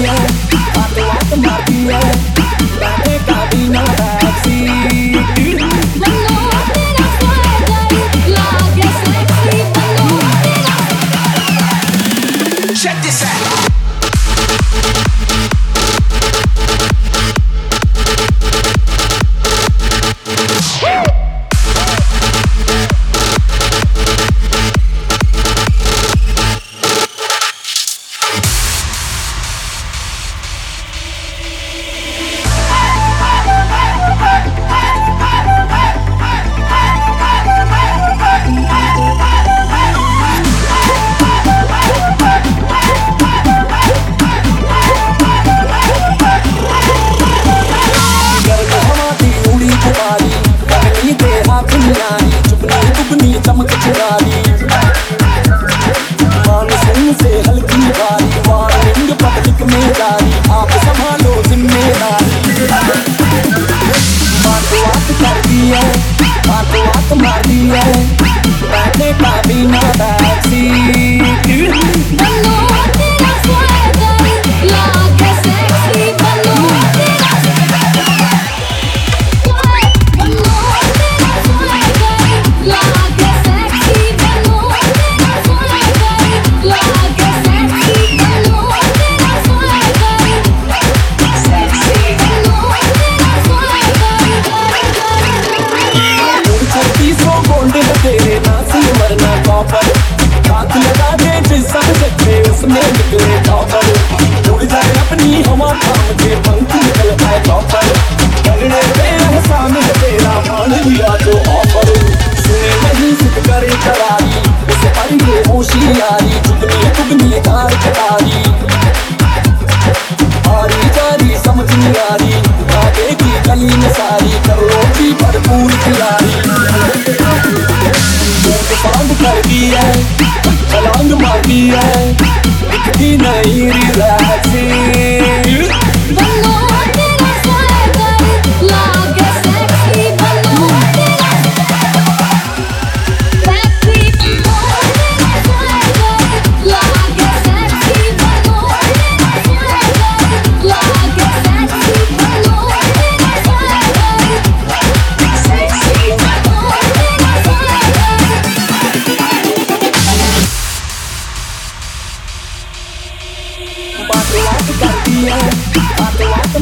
Maria, Maria, Maria. होशियारी चुगनी चुगनी car चटारी आरी जारी समझ नहीं आ रही आगे की गली में सारी करो की भरपूर खिलाड़ी कर दी है छलांग मार है दिखती नहीं